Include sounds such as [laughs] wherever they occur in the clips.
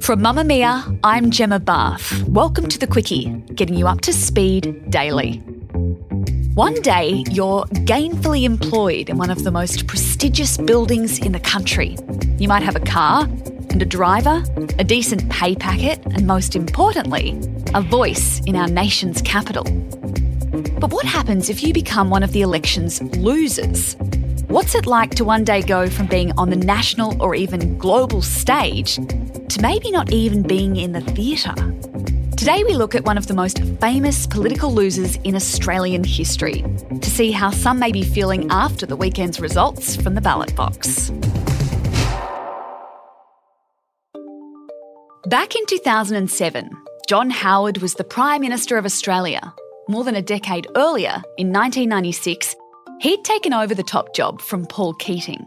From Mamamia, I'm Gemma Bath. Welcome to the Quicky, getting you up to speed daily. One day, you're gainfully employed in one of the most prestigious buildings in the country. You might have a car and a driver, a decent pay packet, and most importantly, a voice in our nation's capital. But what happens if you become one of the election's losers? What's it like to one day go from being on the national or even global stage to maybe not even being in the theatre? Today, we look at one of the most famous political losers in Australian history to see how some may be feeling after the weekend's results from the ballot box. Back in 2007, John Howard was the Prime Minister of Australia. More than a decade earlier, in 1996, he'd taken over the top job from Paul Keating.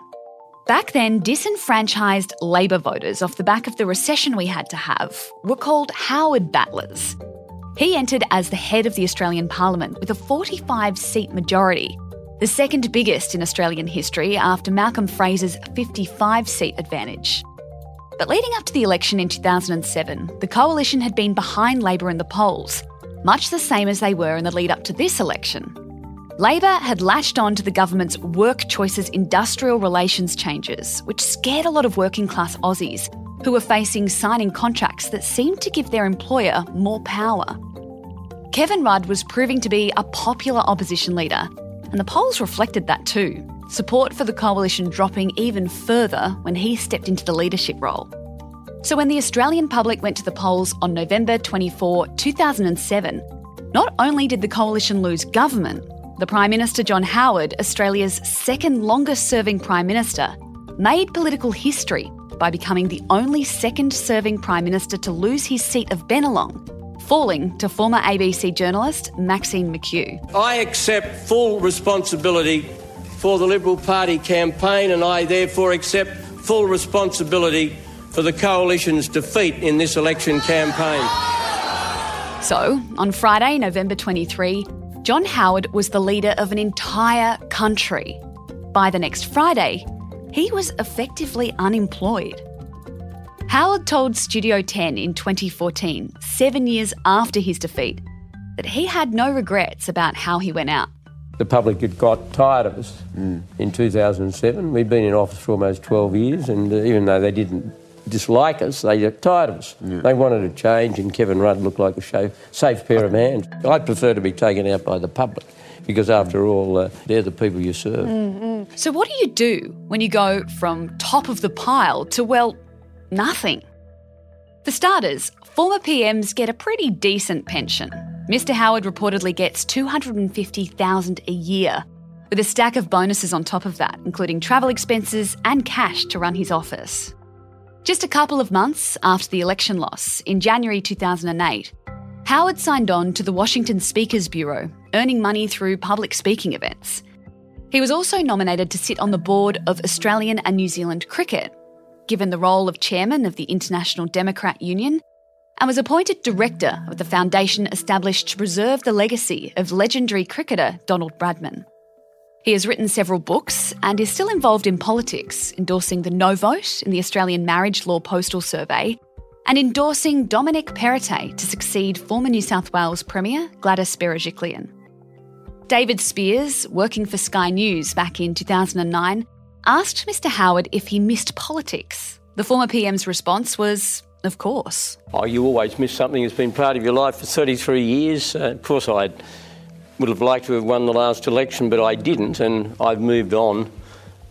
Back then, disenfranchised Labor voters off the back of the recession we had to have were called Howard Battlers. He entered as the head of the Australian Parliament with a 45 seat majority, the second biggest in Australian history after Malcolm Fraser's 55 seat advantage. But leading up to the election in 2007, the coalition had been behind Labor in the polls, much the same as they were in the lead up to this election. Labor had latched on to the government's Work Choices industrial relations changes, which scared a lot of working class Aussies who were facing signing contracts that seemed to give their employer more power. Kevin Rudd was proving to be a popular opposition leader, and the polls reflected that too. Support for the coalition dropping even further when he stepped into the leadership role. So, when the Australian public went to the polls on November 24, 2007, not only did the coalition lose government, the Prime Minister John Howard, Australia's second longest serving Prime Minister, made political history by becoming the only second serving Prime Minister to lose his seat of Bennelong, falling to former ABC journalist Maxine McKew. I accept full responsibility for the Liberal Party campaign and I therefore accept full responsibility for the Coalition's defeat in this election campaign. So, on Friday, November 23, John Howard was the leader of an entire country. By the next Friday, he was effectively unemployed. Howard told Studio 10 in 2014, seven years after his defeat, that he had no regrets about how he went out. The public had got tired of us in 2007. We'd been in office for almost 12 years, and uh, even though they didn't dislike us, they got tired of us. They wanted a change, and Kevin Rudd looked like a safe, safe pair of hands. I'd prefer to be taken out by the public because, after all, uh, they're the people you serve. So, what do you do when you go from top of the pile to, well, nothing? For starters, former PMs get a pretty decent pension. Mr. Howard reportedly gets 250,000 a year, with a stack of bonuses on top of that, including travel expenses and cash to run his office. Just a couple of months after the election loss, in January 2008, Howard signed on to the Washington Speakers Bureau, earning money through public speaking events. He was also nominated to sit on the board of Australian and New Zealand Cricket, given the role of chairman of the International Democrat Union, and was appointed director of the foundation established to preserve the legacy of legendary cricketer Donald Bradman. He has written several books and is still involved in politics, endorsing the no vote in the Australian Marriage Law Postal Survey and endorsing Dominic Perrottet to succeed former New South Wales Premier Gladys Berejiklian. David Speers, working for Sky News back in 2009, asked Mr Howard if he missed politics. The former PM's response was, Of course. Oh, you always miss something that's been part of your life for 33 years. Uh, of course, I would have liked to have won the last election, but I didn't, and I've moved on.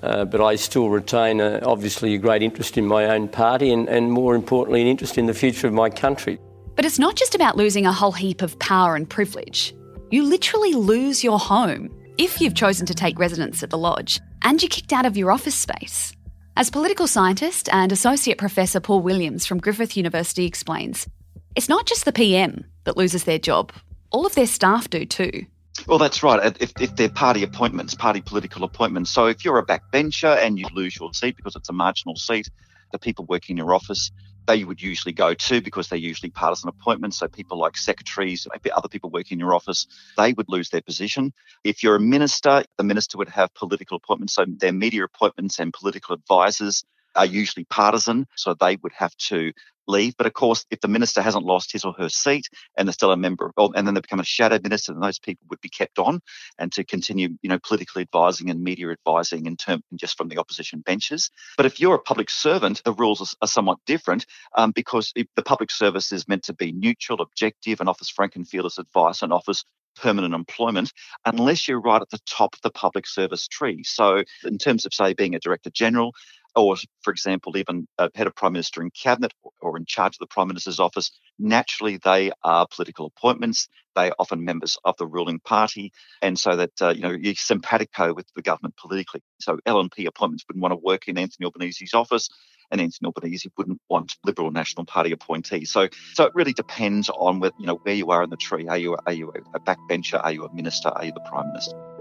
Uh, but I still retain, a, obviously, a great interest in my own party and, and, more importantly, an interest in the future of my country. But it's not just about losing a whole heap of power and privilege. You literally lose your home if you've chosen to take residence at the Lodge and you're kicked out of your office space. As political scientist and Associate Professor Paul Williams from Griffith University explains, it's not just the PM that loses their job, all of their staff do too. Well, that's right. If, if they're party appointments, party political appointments. So if you're a backbencher and you lose your seat because it's a marginal seat, the people working in your office, they would usually go to because they're usually partisan appointments. So people like secretaries, other people working in your office, they would lose their position. If you're a minister, the minister would have political appointments. So their media appointments and political advisors are usually partisan. So they would have to leave. But of course, if the minister hasn't lost his or her seat and they're still a member, and then they become a shadow minister, then those people would be kept on and to continue, you know, political advising and media advising in term just from the opposition benches. But if you're a public servant, the rules are, are somewhat different um, because the public service is meant to be neutral, objective, and offers frank and fearless advice and offers permanent employment unless you're right at the top of the public service tree. So, in terms of, say, being a director general, or, for example, even a head of prime minister in cabinet or in charge of the prime minister's office, naturally they are political appointments. They are often members of the ruling party, and so that uh, you know you're simpatico with the government politically. So LNP appointments wouldn't want to work in Anthony Albanese's office, and Anthony Albanese wouldn't want Liberal National Party appointees. So, so it really depends on you know where you are in the tree. Are you are you a backbencher? Are you a minister? Are you the prime minister?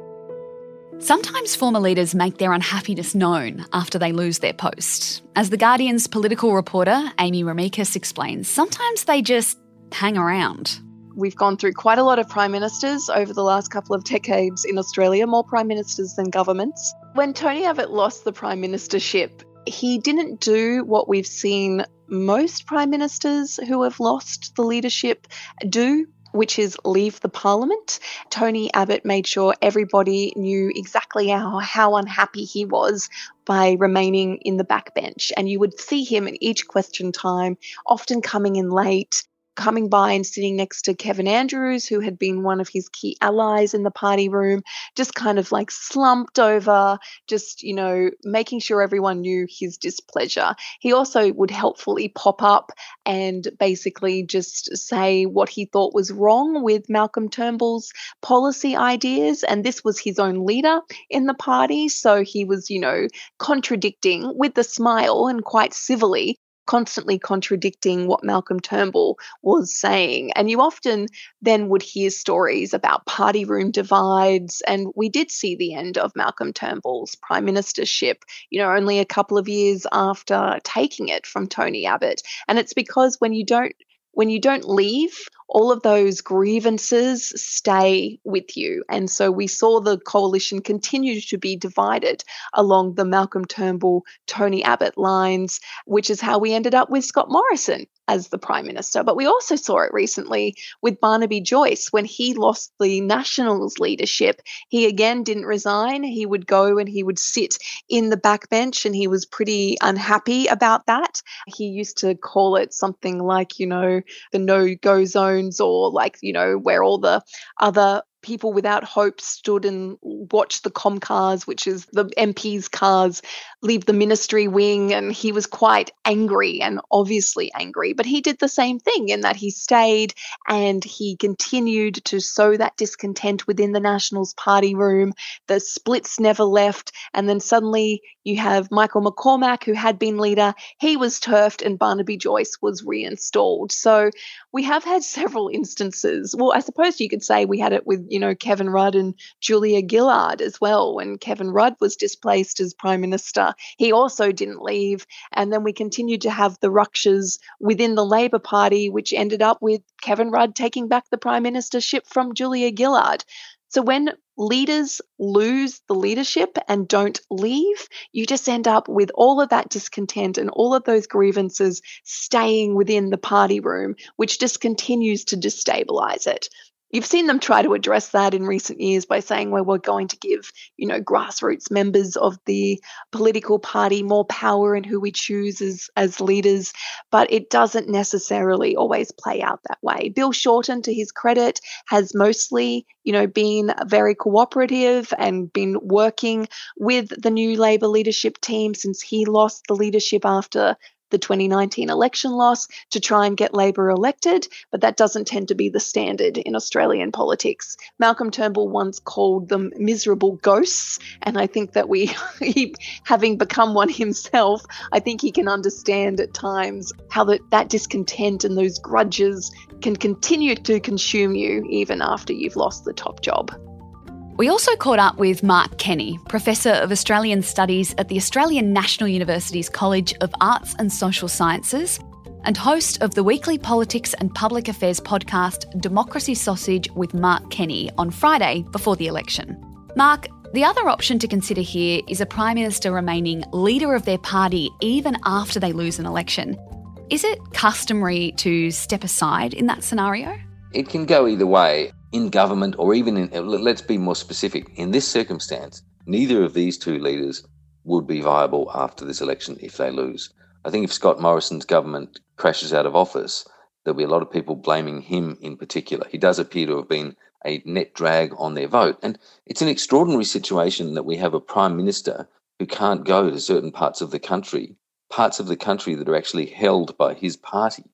Sometimes former leaders make their unhappiness known after they lose their post. As The Guardian's political reporter, Amy Remeikis, explains, sometimes they just hang around. We've gone through quite a lot of prime ministers over the last couple of decades in Australia, more prime ministers than governments. When Tony Abbott lost the prime ministership, he didn't do what we've seen most prime ministers who have lost the leadership do which is leave the parliament. Tony Abbott made sure everybody knew exactly how, how unhappy he was by remaining in the backbench. And you would see him at each question time, often coming in late, coming by and sitting next to Kevin Andrews, who had been one of his key allies in the party room, just kind of like slumped over, just, you know, making sure everyone knew his displeasure. He also would helpfully pop up and basically just say what he thought was wrong with Malcolm Turnbull's policy ideas. And this was his own leader in the party. So he was, you know, contradicting with a smile and quite civilly constantly contradicting what Malcolm Turnbull was saying. And you often then would hear stories about party room divides. And we did see the end of Malcolm Turnbull's prime ministership, you know, only a couple of years after taking it from Tony Abbott. And it's because when you don't when you don't leave, all of those grievances stay with you. And so we saw the coalition continue to be divided along the Malcolm Turnbull, Tony Abbott lines, which is how we ended up with Scott Morrison as the Prime Minister. But we also saw it recently with Barnaby Joyce when he lost the Nationals leadership. He again didn't resign. He would go and he would sit in the backbench and he was pretty unhappy about that. He used to call it something like, you know, the no go or like, you know, where all the other people without hope stood and watched the com cars, which is the MP's cars, leave the ministry wing. And he was quite angry and obviously angry. But he did the same thing in that he stayed and he continued to sow that discontent within the Nationals party room. The splits never left. And then suddenly you have Michael McCormack, who had been leader. He was turfed and Barnaby Joyce was reinstalled. So we have had several instances. Well, I suppose you could say we had it with you know, Kevin Rudd and Julia Gillard as well. When Kevin Rudd was displaced as Prime Minister, he also didn't leave. And then we continued to have the ructions within the Labor Party, which ended up with Kevin Rudd taking back the Prime Ministership from Julia Gillard. So when leaders lose the leadership and don't leave, you just end up with all of that discontent and all of those grievances staying within the party room, which just continues to destabilize it. You've seen them try to address that in recent years by saying, well, we're going to give, you know, grassroots members of the political party more power in who we choose as, as leaders. But it doesn't necessarily always play out that way. Bill Shorten, to his credit, has mostly, you know, been very cooperative and been working with the new Labor leadership team since he lost the leadership after the 2019 election loss to try and get Labor elected, but that doesn't tend to be the standard in Australian politics. Malcolm Turnbull once called them miserable ghosts, and I think that we, [laughs] he, having become one himself, I think he can understand at times how that, that discontent and those grudges can continue to consume you even after you've lost the top job. We also caught up with Mark Kenny, Professor of Australian Studies at the Australian National University's College of Arts and Social Sciences and host of the weekly politics and public affairs podcast Democracy Sausage with Mark Kenny on Friday before the election. Mark, the other option to consider here is a Prime Minister remaining leader of their party even after they lose an election. Is it customary to step aside in that scenario? It can go either way in government or even in, let's be more specific, in this circumstance, neither of these two leaders would be viable after this election if they lose. I think if Scott Morrison's government crashes out of office, there'll be a lot of people blaming him in particular. He does appear to have been a net drag on their vote. And it's an extraordinary situation that we have a prime minister who can't go to certain parts of the country, parts of the country that are actually held by his party.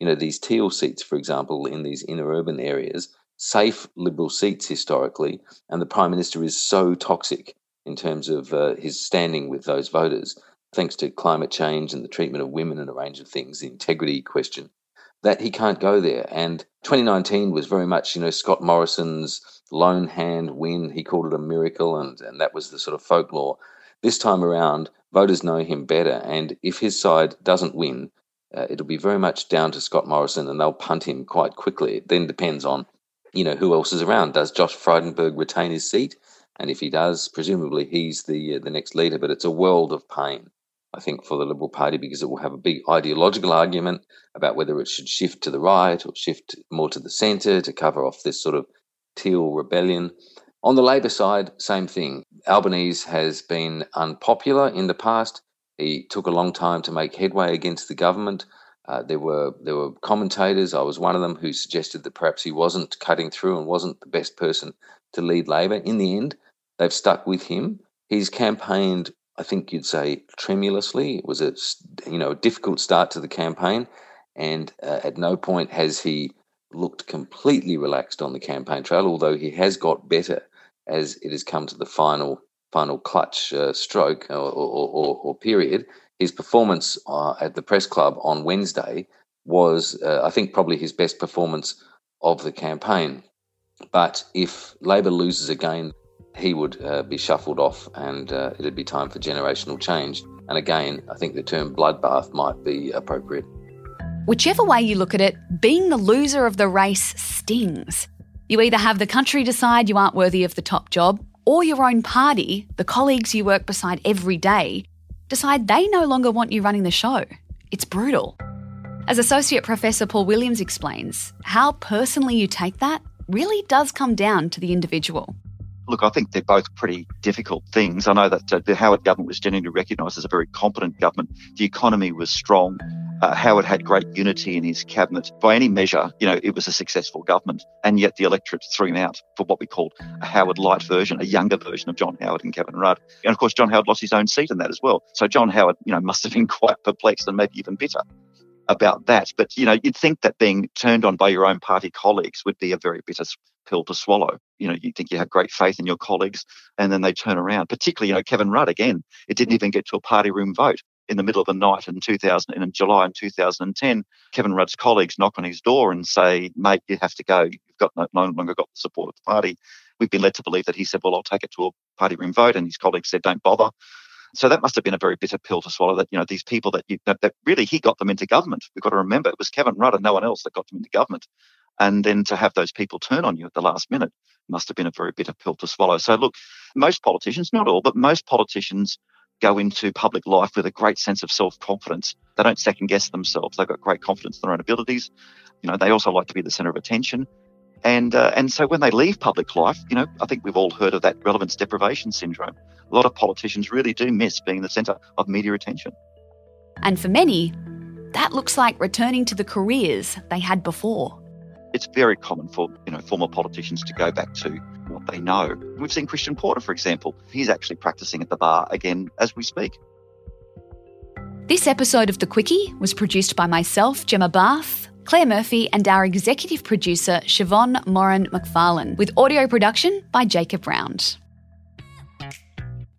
You know, these teal seats, for example, in these inner urban areas safe Liberal seats historically, and the Prime Minister is so toxic in terms of uh, his standing with those voters, thanks to climate change and the treatment of women and a range of things, the integrity question, that he can't go there. And 2019 was very much, you know, Scott Morrison's lone hand win. He called it a miracle, and, and that was the sort of folklore. This time around, voters know him better, and if his side doesn't win, uh, it'll be very much down to Scott Morrison, and they'll punt him quite quickly. It then depends on you know, who else is around? Does Josh Frydenberg retain his seat? And if he does, presumably he's the uh, the next leader. But it's a world of pain, I think, for the Liberal Party because it will have a big ideological argument about whether it should shift to the right or shift more to the centre to cover off this sort of teal rebellion. On the Labor side, same thing. Albanese has been unpopular in the past. He took a long time to make headway against the government. Uh, there were there were commentators. I was one of them who suggested that perhaps he wasn't cutting through and wasn't the best person to lead Labor. In the end, they've stuck with him. He's campaigned, I think you'd say, tremulously. It was a you know a difficult start to the campaign, and uh, at no point has he looked completely relaxed on the campaign trail. Although he has got better as it has come to the final final clutch uh, stroke or, or, or, or period his performance uh, at the press club on Wednesday was, uh, I think, probably his best performance of the campaign. But if Labor loses again, he would uh, be shuffled off and uh, it'd be time for generational change. And again, I think the term bloodbath might be appropriate. Whichever way you look at it, being the loser of the race stings. You either have the country decide you aren't worthy of the top job, or your own party, the colleagues you work beside every day, decide they no longer want you running the show. It's brutal. As Associate Professor Paul Williams explains, how personally you take that really does come down to the individual. Look, I think they're both pretty difficult things. I know that uh, the Howard government was generally recognised as a very competent government. The economy was strong. Uh, Howard had great unity in his cabinet. By any measure, you know, it was a successful government. And yet the electorate threw him out for what we called a Howard light version, a younger version of John Howard and Kevin Rudd. And of course, John Howard lost his own seat in that as well. So John Howard, you know, [laughs] must have been quite perplexed and maybe even bitter about that. But, you know, you'd think that being turned on by your own party colleagues would be a very bitter pill to swallow. You know, you think you have great faith in your colleagues and then they turn around. Particularly, you know, Kevin Rudd, again, it didn't mm. even get to a party room vote in the middle of the night in 2000 in July in 2010, Kevin Rudd's colleagues knock on his door and say, "Mate, you have to go. You've got no, no longer got the support of the party." We've been led to believe that he said, "Well, I'll take it to a party room vote," and his colleagues said, "Don't bother." So that must have been a very bitter pill to swallow. That you know these people that you, that, that really he got them into government. We've got to remember it was Kevin Rudd and no one else that got them into government, and then to have those people turn on you at the last minute must have been a very bitter pill to swallow. So look, most politicians, not all, but most politicians go into public life with a great sense of self confidence. They don't second guess themselves. They've got great confidence in their own abilities. You know, they also like to be the center of attention. And, uh, and so when they leave public life, you know, I think we've all heard of that relevance deprivation syndrome. A lot of politicians really do miss being the centre of media attention. And for many, that looks like returning to the careers they had before. It's very common for you know former politicians to go back to what they know. We've seen Christian Porter, for example. He's actually practicing at the bar again as we speak. This episode of The Quicky was produced by myself, Gemma Bath, Claire Murphy, and our executive producer, Siobhan Moran McFarlane, with audio production by Jacob Round.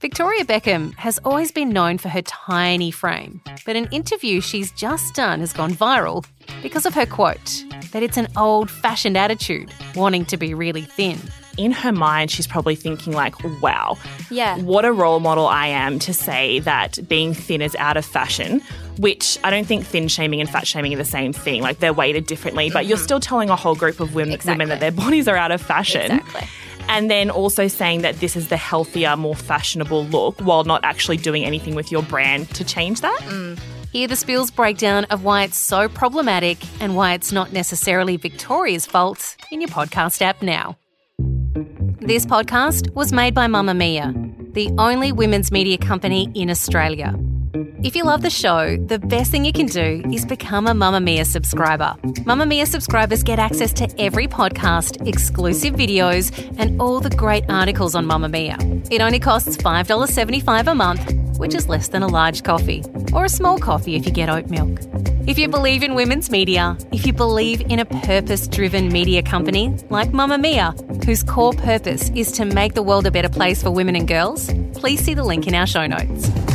Victoria Beckham has always been known for her tiny frame, but an interview she's just done has gone viral because of her quote that it's an old fashioned attitude, wanting to be really thin. In her mind, she's probably thinking, like, wow, yeah. what a role model I am to say that being thin is out of fashion, which I don't think thin shaming and fat shaming are the same thing. Like, they're weighted differently, but mm-hmm. you're still telling a whole group of women, exactly. women that their bodies are out of fashion. Exactly and then also saying that this is the healthier, more fashionable look while not actually doing anything with your brand to change that. Mm. Hear the Spill's breakdown of why it's so problematic and why it's not necessarily Victoria's fault in your podcast app now. This podcast was made by Mamamia, the only women's media company in Australia. If you love the show, the best thing you can do is become a Mamamia subscriber. Mamamia subscribers get access to every podcast, exclusive videos, and all the great articles on Mamamia. It only costs $5.75 a month, which is less than a large coffee, or a small coffee if you get oat milk. If you believe in women's media, if you believe in a purpose driven media company like Mamamia, whose core purpose is to make the world a better place for women and girls, please see the link in our show notes.